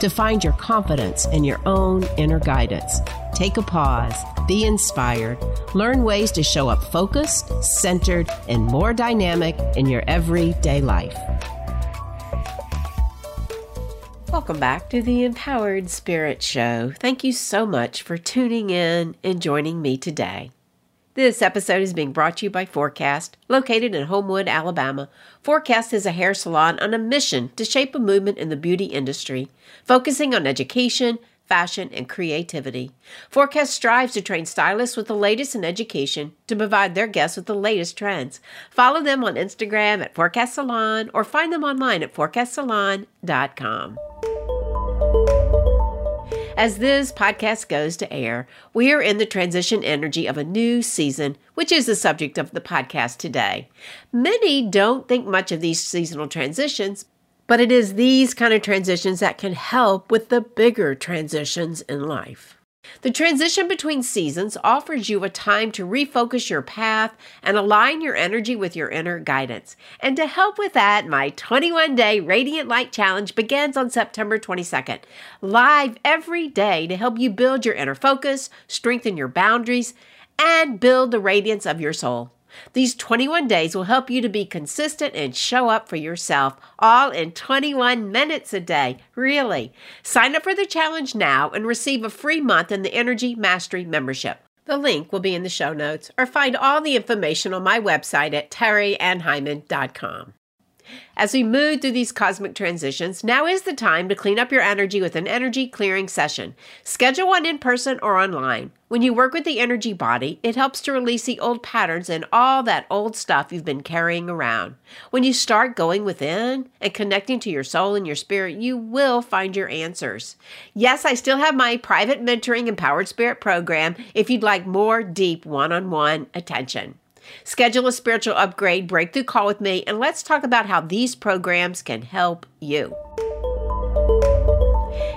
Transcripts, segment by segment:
to find your confidence and your own inner guidance. Take a pause, be inspired, learn ways to show up focused, centered, and more dynamic in your everyday life. Welcome back to the Empowered Spirit Show. Thank you so much for tuning in and joining me today. This episode is being brought to you by Forecast, located in Homewood, Alabama. Forecast is a hair salon on a mission to shape a movement in the beauty industry, focusing on education, fashion, and creativity. Forecast strives to train stylists with the latest in education to provide their guests with the latest trends. Follow them on Instagram at Forecast Salon or find them online at forecastsalon.com. As this podcast goes to air, we are in the transition energy of a new season, which is the subject of the podcast today. Many don't think much of these seasonal transitions, but it is these kind of transitions that can help with the bigger transitions in life. The transition between seasons offers you a time to refocus your path and align your energy with your inner guidance. And to help with that, my 21 day Radiant Light Challenge begins on September 22nd, live every day to help you build your inner focus, strengthen your boundaries, and build the radiance of your soul. These 21 days will help you to be consistent and show up for yourself, all in 21 minutes a day. Really. Sign up for the challenge now and receive a free month in the Energy Mastery membership. The link will be in the show notes, or find all the information on my website at terriannheiman.com. As we move through these cosmic transitions, now is the time to clean up your energy with an energy clearing session. Schedule one in person or online. When you work with the energy body, it helps to release the old patterns and all that old stuff you've been carrying around. When you start going within and connecting to your soul and your spirit, you will find your answers. Yes, I still have my private mentoring empowered spirit program if you'd like more deep one on one attention. Schedule a spiritual upgrade breakthrough call with me, and let's talk about how these programs can help you.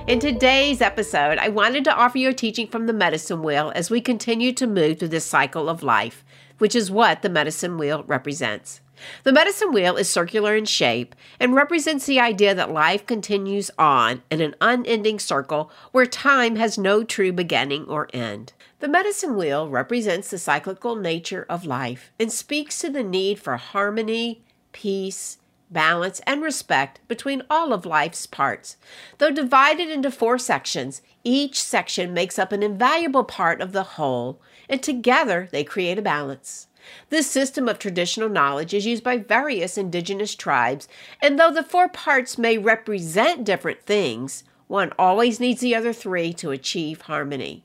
In today's episode, I wanted to offer you a teaching from the medicine wheel as we continue to move through this cycle of life, which is what the medicine wheel represents. The medicine wheel is circular in shape and represents the idea that life continues on in an unending circle where time has no true beginning or end. The medicine wheel represents the cyclical nature of life and speaks to the need for harmony, peace, balance, and respect between all of life's parts. Though divided into four sections, each section makes up an invaluable part of the whole, and together they create a balance. This system of traditional knowledge is used by various indigenous tribes, and though the four parts may represent different things, one always needs the other three to achieve harmony.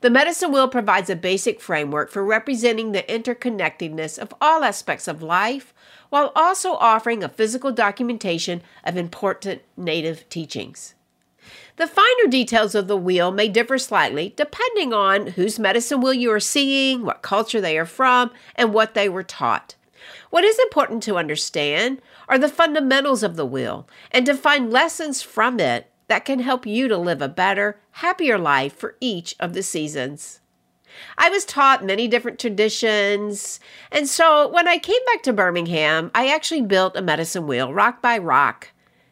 The medicine wheel provides a basic framework for representing the interconnectedness of all aspects of life, while also offering a physical documentation of important native teachings. The finer details of the wheel may differ slightly depending on whose medicine wheel you are seeing, what culture they are from, and what they were taught. What is important to understand are the fundamentals of the wheel and to find lessons from it that can help you to live a better, happier life for each of the seasons. I was taught many different traditions, and so when I came back to Birmingham, I actually built a medicine wheel rock by rock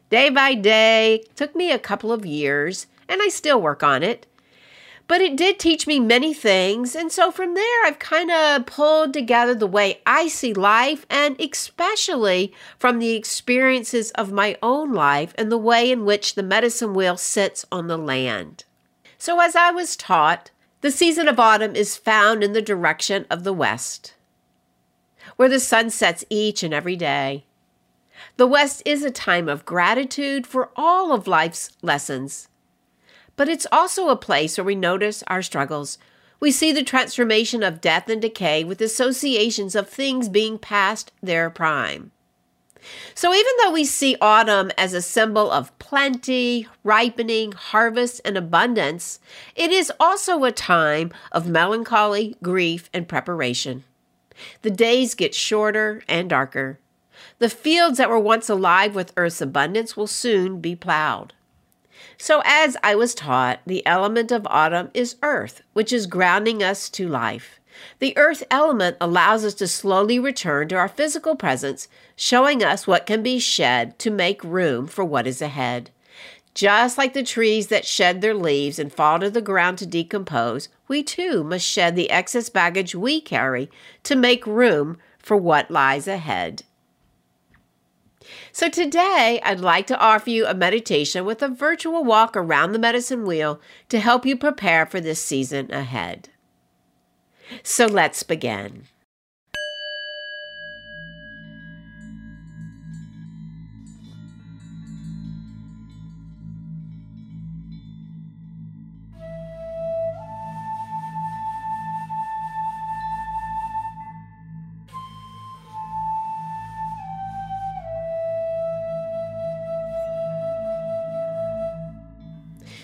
day by day. Took me a couple of years, and I still work on it. But it did teach me many things, and so from there, I've kind of pulled together the way I see life, and especially from the experiences of my own life and the way in which the medicine wheel sits on the land. So, as I was taught, the season of autumn is found in the direction of the west, where the sun sets each and every day. The West is a time of gratitude for all of life's lessons, but it's also a place where we notice our struggles. We see the transformation of death and decay with associations of things being past their prime. So, even though we see autumn as a symbol of plenty, ripening, harvest, and abundance, it is also a time of melancholy, grief, and preparation. The days get shorter and darker. The fields that were once alive with earth's abundance will soon be plowed. So, as I was taught, the element of autumn is earth, which is grounding us to life. The earth element allows us to slowly return to our physical presence, showing us what can be shed to make room for what is ahead. Just like the trees that shed their leaves and fall to the ground to decompose, we too must shed the excess baggage we carry to make room for what lies ahead. So, today I'd like to offer you a meditation with a virtual walk around the medicine wheel to help you prepare for this season ahead. So, let's begin.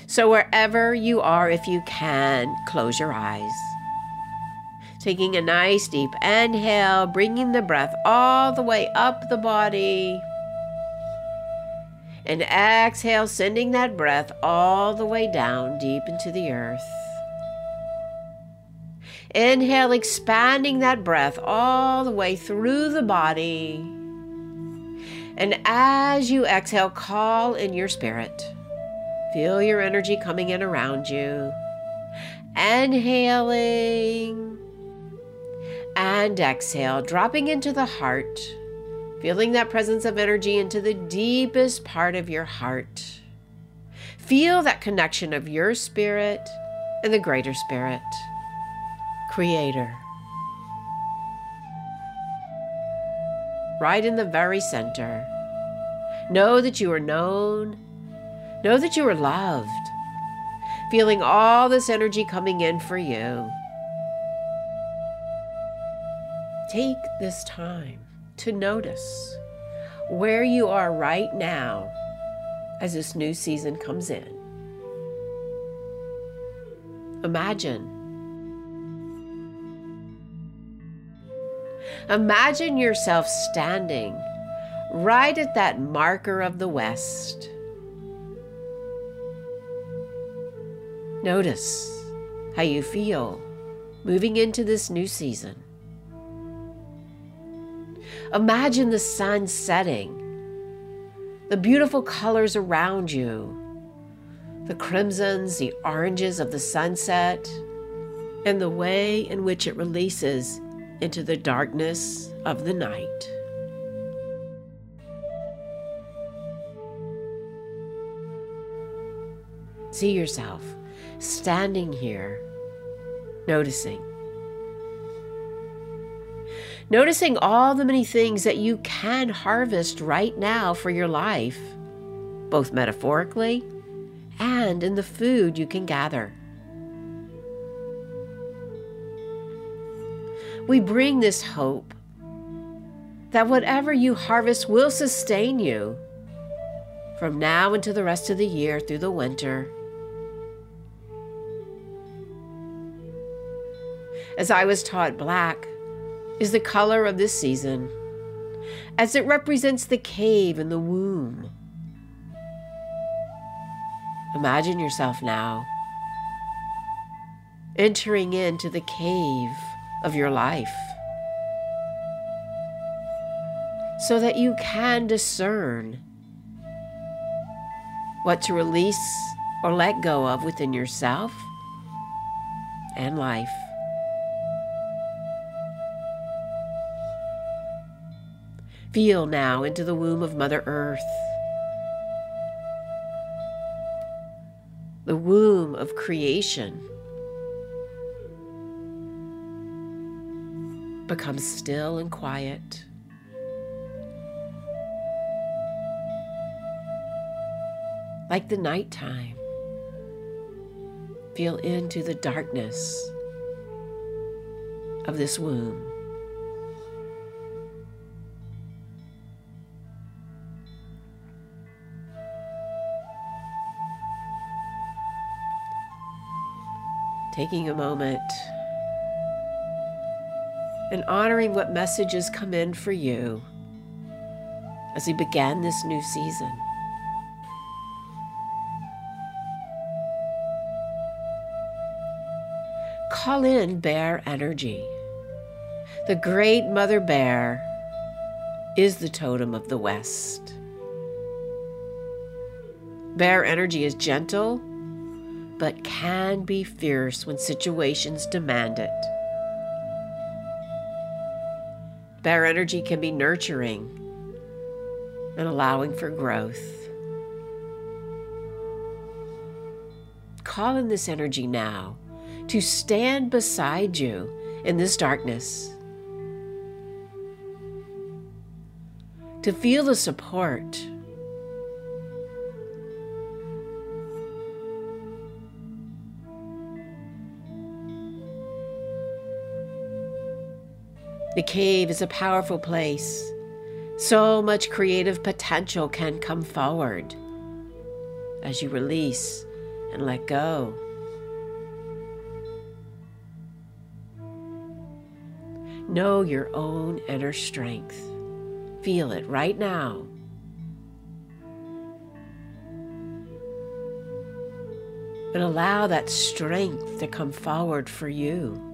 So, wherever you are, if you can, close your eyes. Taking a nice deep inhale, bringing the breath all the way up the body. And exhale, sending that breath all the way down deep into the earth. Inhale, expanding that breath all the way through the body. And as you exhale, call in your spirit. Feel your energy coming in around you. Inhaling and exhale, dropping into the heart, feeling that presence of energy into the deepest part of your heart. Feel that connection of your spirit and the greater spirit, Creator. Right in the very center. Know that you are known Know that you are loved, feeling all this energy coming in for you. Take this time to notice where you are right now as this new season comes in. Imagine. Imagine yourself standing right at that marker of the West Notice how you feel moving into this new season. Imagine the sun setting, the beautiful colors around you, the crimsons, the oranges of the sunset, and the way in which it releases into the darkness of the night. See yourself standing here, noticing. Noticing all the many things that you can harvest right now for your life, both metaphorically and in the food you can gather. We bring this hope that whatever you harvest will sustain you from now into the rest of the year through the winter as I was taught, black is the color of this season, as it represents the cave and the womb. Imagine yourself now entering into the cave of your life so that you can discern what to release or let go of within yourself and life. Feel now into the womb of Mother Earth. The womb of creation. becomes still and quiet. Like the nighttime, feel into the darkness of this womb. Taking a moment and honoring what messages come in for you as we began this new season. Call in bear energy. The great mother bear is the totem of the West. Bear energy is gentle, but can be fierce when situations demand it. Bear energy can be nurturing and allowing for growth. Call in this energy now to stand beside you in this darkness, to feel the support. The cave is a powerful place. So much creative potential can come forward as you release and let go. Know your own inner strength. Feel it right now. And allow that strength to come forward for you.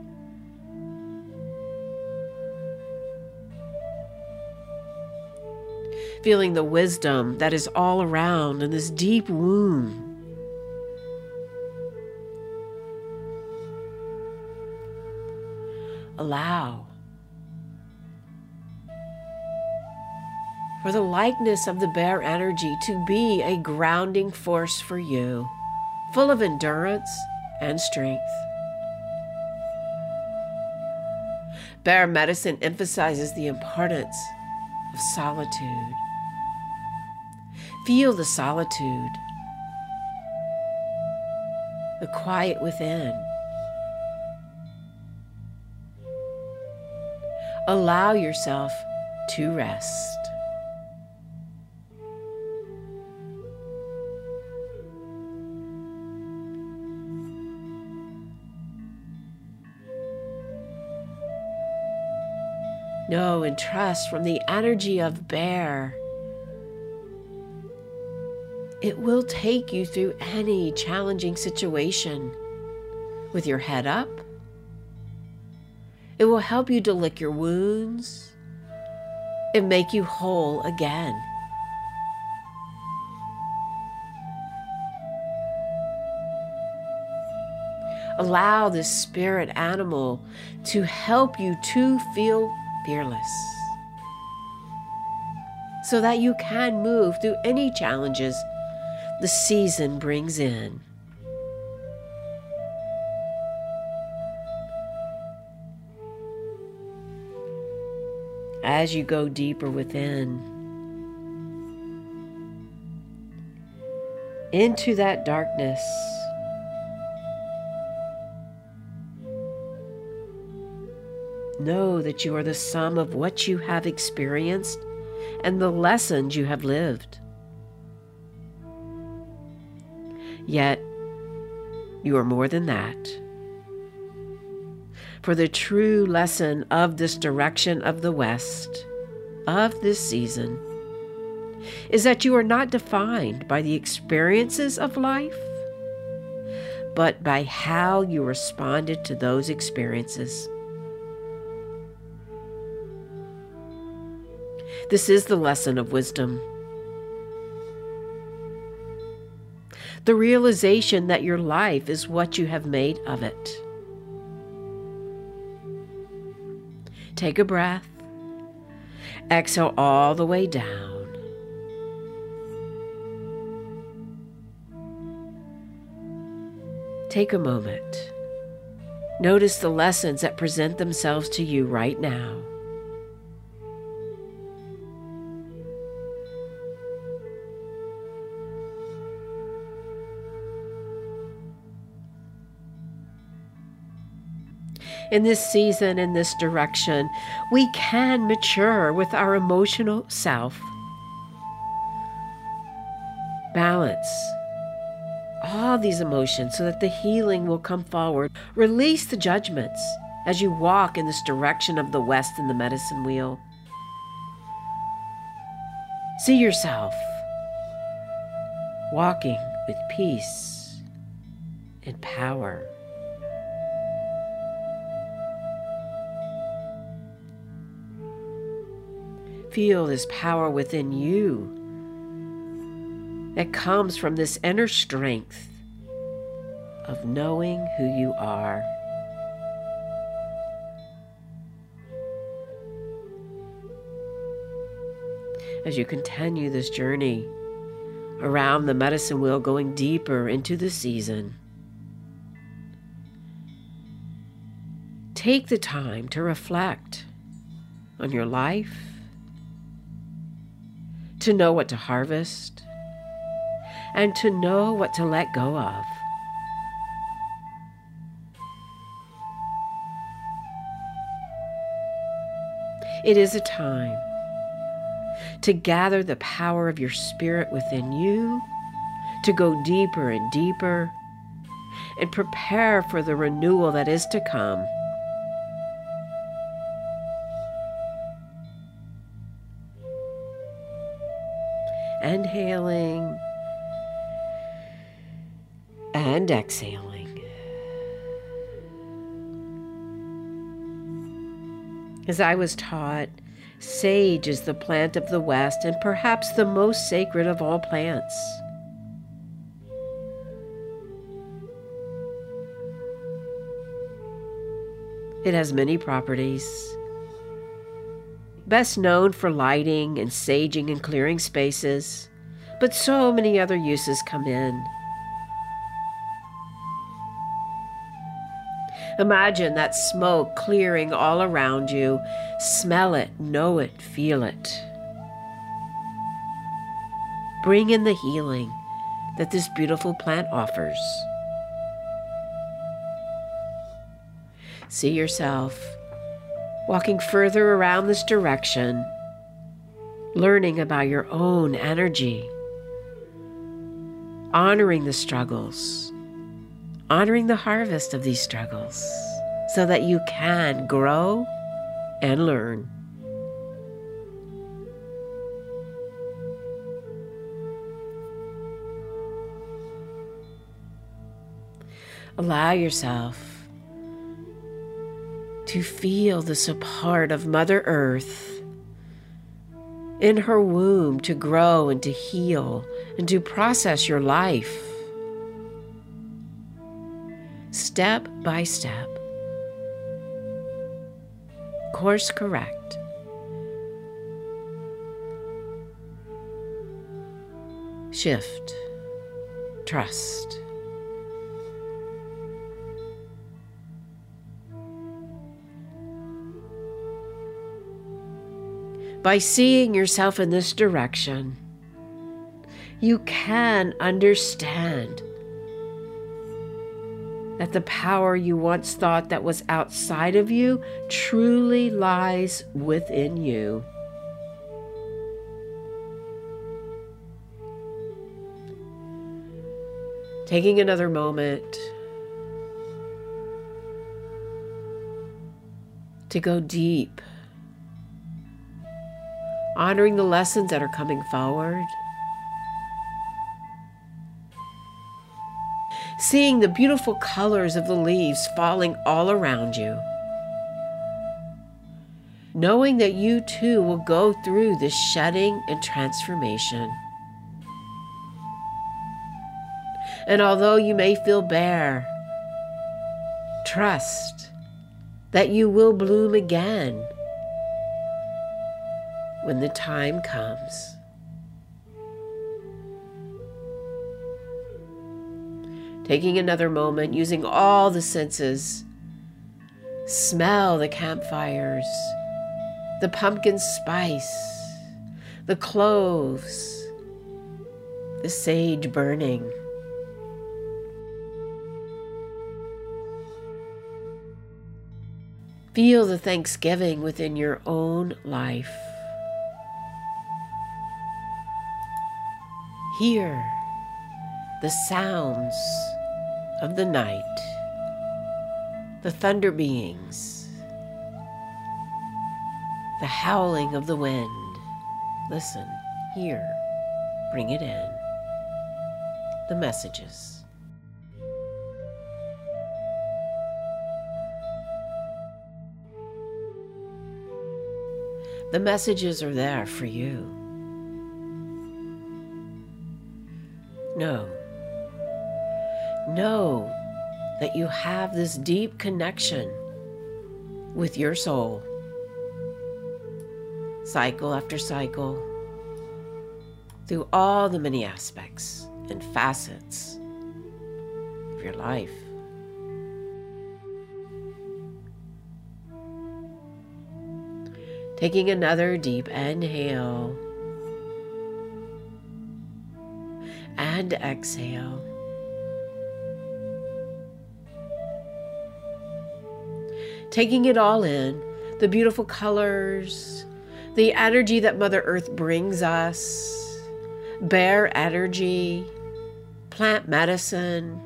Feeling the wisdom that is all around in this deep womb. Allow for the likeness of the bear energy to be a grounding force for you, full of endurance and strength. Bear medicine emphasizes the importance of solitude. Feel the solitude, the quiet within. Allow yourself to rest. Know and trust from the energy of bear it will take you through any challenging situation with your head up. It will help you to lick your wounds and make you whole again. Allow this spirit animal to help you to feel fearless so that you can move through any challenges the season brings in. As you go deeper within, into that darkness, know that you are the sum of what you have experienced and the lessons you have lived. Yet, you are more than that. For the true lesson of this direction of the West, of this season, is that you are not defined by the experiences of life, but by how you responded to those experiences. This is the lesson of wisdom. The realization that your life is what you have made of it. Take a breath, exhale all the way down. Take a moment. Notice the lessons that present themselves to you right now. In this season, in this direction, we can mature with our emotional self. Balance all these emotions so that the healing will come forward. Release the judgments as you walk in this direction of the West in the medicine wheel. See yourself walking with peace and power. Feel this power within you that comes from this inner strength of knowing who you are. As you continue this journey around the medicine wheel, going deeper into the season, take the time to reflect on your life, to know what to harvest, and to know what to let go of. It is a time to gather the power of your spirit within you, to go deeper and deeper, and prepare for the renewal that is to come. Inhaling and exhaling. As I was taught, sage is the plant of the West and perhaps the most sacred of all plants. It has many properties. Best known for lighting and saging and clearing spaces, but so many other uses come in. Imagine that smoke clearing all around you. Smell it, know it, feel it. Bring in the healing that this beautiful plant offers. See yourself walking further around this direction, learning about your own energy, honoring the struggles honoring the harvest of these struggles so that you can grow and learn. Allow yourself to feel the support of Mother Earth in her womb to grow and to heal and to process your life step by step. Course correct. Shift. Trust. By seeing yourself in this direction, you can understand that the power you once thought that was outside of you truly lies within you. Taking another moment to go deep, honoring the lessons that are coming forward. seeing the beautiful colors of the leaves falling all around you. Knowing that you too will go through this shedding and transformation. And although you may feel bare, trust that you will bloom again when the time comes. Taking another moment, using all the senses. Smell the campfires, the pumpkin spice, the cloves, the sage burning. Feel the thanksgiving within your own life. Hear the sounds of the night, the thunder beings, the howling of the wind. Listen, hear, bring it in. The messages. The messages are there for you. Know. Know that you have this deep connection with your soul. Cycle after cycle, through all the many aspects and facets of your life. Taking another deep inhale and exhale. Taking it all in the beautiful colors, the energy that Mother Earth brings us, bear energy, plant medicine.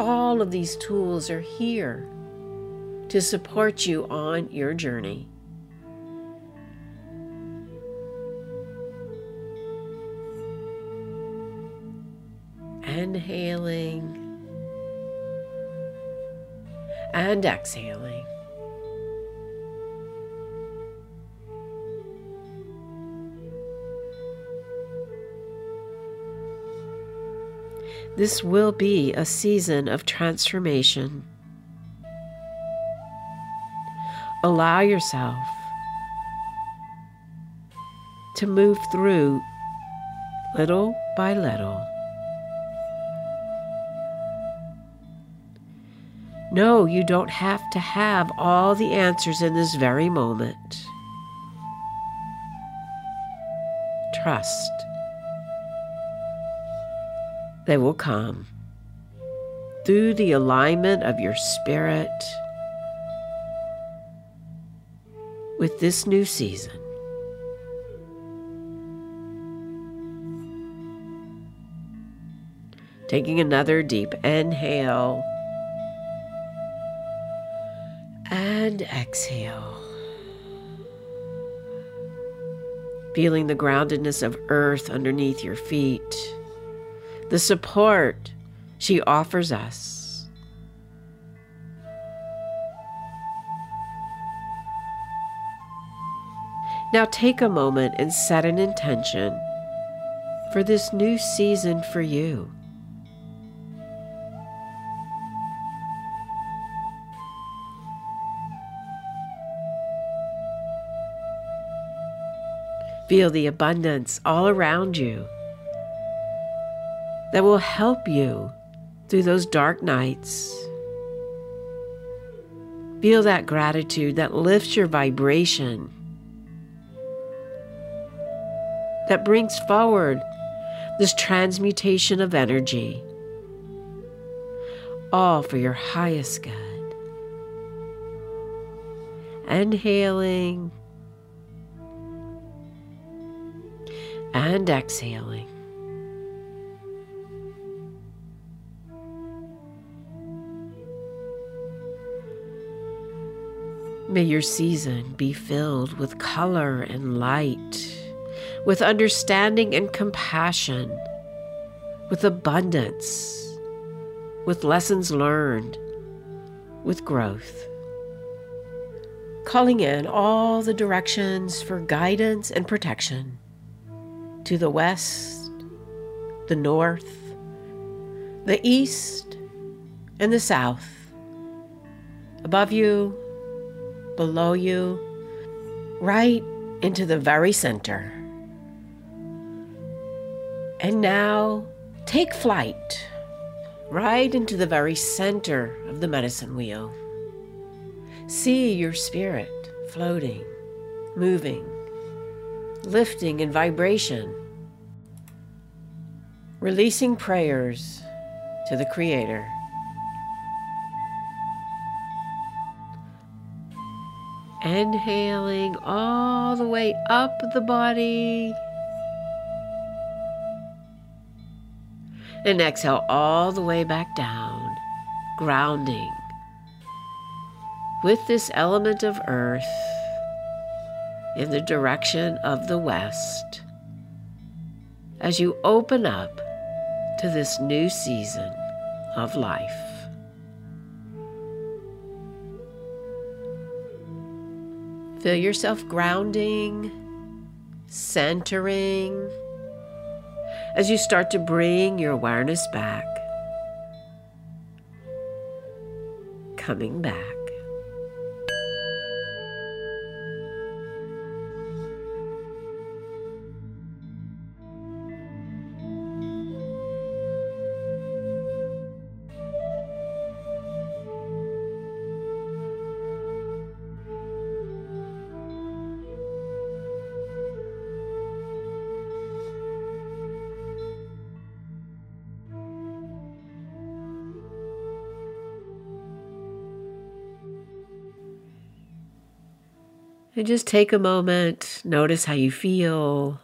All of these tools are here to support you on your journey. And exhaling. This will be a season of transformation. Allow yourself to move through little by little. No, you don't have to have all the answers in this very moment. Trust. They will come through the alignment of your spirit with this new season. Taking another deep inhale and exhale. Feeling the groundedness of earth underneath your feet, the support she offers us. Now take a moment and set an intention for this new season for you. Feel the abundance all around you that will help you through those dark nights. Feel that gratitude that lifts your vibration, that brings forward this transmutation of energy, all for your highest good. Inhaling and exhaling. May your season be filled with color and light, with understanding and compassion, with abundance, with lessons learned, with growth. Calling in all the directions for guidance and protection to the west, the north, the east, and the south. Above you, below you, right into the very center. And now take flight right into the very center of the medicine wheel. See your spirit floating, moving, lifting and vibration, releasing prayers to the Creator. Inhaling all the way up the body. And exhale all the way back down, grounding with this element of earth in the direction of the west, as you open up to this new season of life. Feel yourself grounding, centering, as you start to bring your awareness back, coming back. And just take a moment, notice how you feel.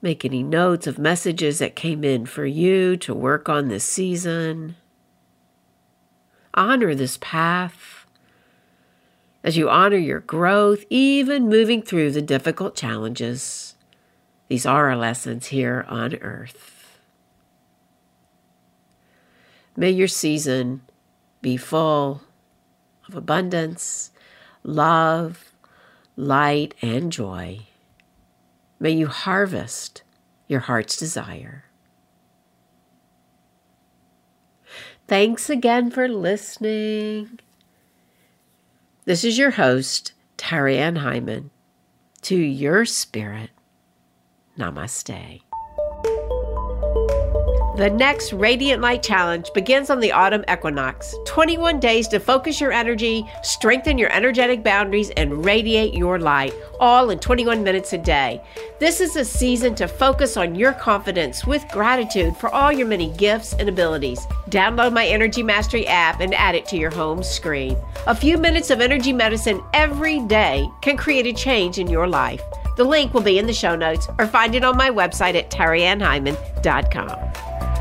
Make any notes of messages that came in for you to work on this season. Honor this path as you honor your growth, even moving through the difficult challenges. These are our lessons here on earth. May your season be full of abundance, love, light, and joy. May you harvest your heart's desire. Thanks again for listening. This is your host, Terri Ann Heiman. To your spirit, namaste. The next Radiant Light Challenge begins on the autumn equinox. 21 days to focus your energy, strengthen your energetic boundaries, and radiate your light, all in 21 minutes a day. This is a season to focus on your confidence with gratitude for all your many gifts and abilities. Download my Energy Mastery app and add it to your home screen. A few minutes of energy medicine every day can create a change in your life. The link will be in the show notes or find it on my website at terriannheiman.com.